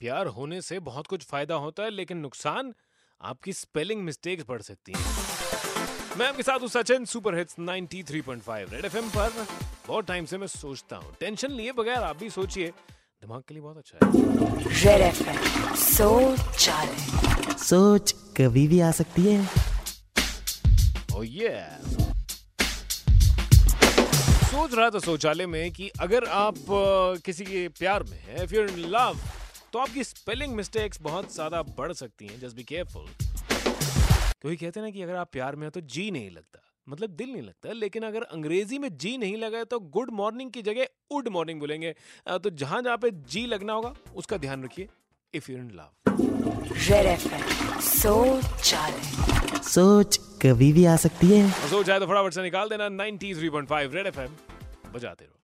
प्यार होने से बहुत कुछ फ़ायदा होता है लेकिन नुकसान आपकी स्पेलिंग मिस्टेक्स बढ़ सकती हैं। मैं आपके साथ हूँ Sachin super hits 93.5 red FM पर। बहुत टाइम से मैं सोचता हूँ। टेंशन लिए बगैर आप भी सोचिए। दिमाग के लिए बहुत अच्छा है। रेड एफएम सोच सोच कभी भी आ सकती है। Oh yeah. सोच रहा था शौचालय में कि अगर आप किसी के प्यार में हैं इफ़ यू इन लव तो आपकी स्पेलिंग मिस्टेक्स बहुत ज़्यादा बढ़ सकती हैं जस्ट बी केयरफुल कोई कहते हैं ना कि अगर आप प्यार में हो तो जी नहीं लगता मतलब दिल नहीं लगता लेकिन अगर अंग्रेज़ी में जी नहीं लगा तो गुड मॉर्निंग की जगह गुड मॉर्निंग बोलेंगे। तो जहाँ जहाँ पे जी लगना होगा उसका ध्यान रखिए if you in love red FM सोच सोच कभी भी आ सकती है। सोच आए तो फटाफट से निकाल देना 93.5 रेड एफएम बजाते रहो।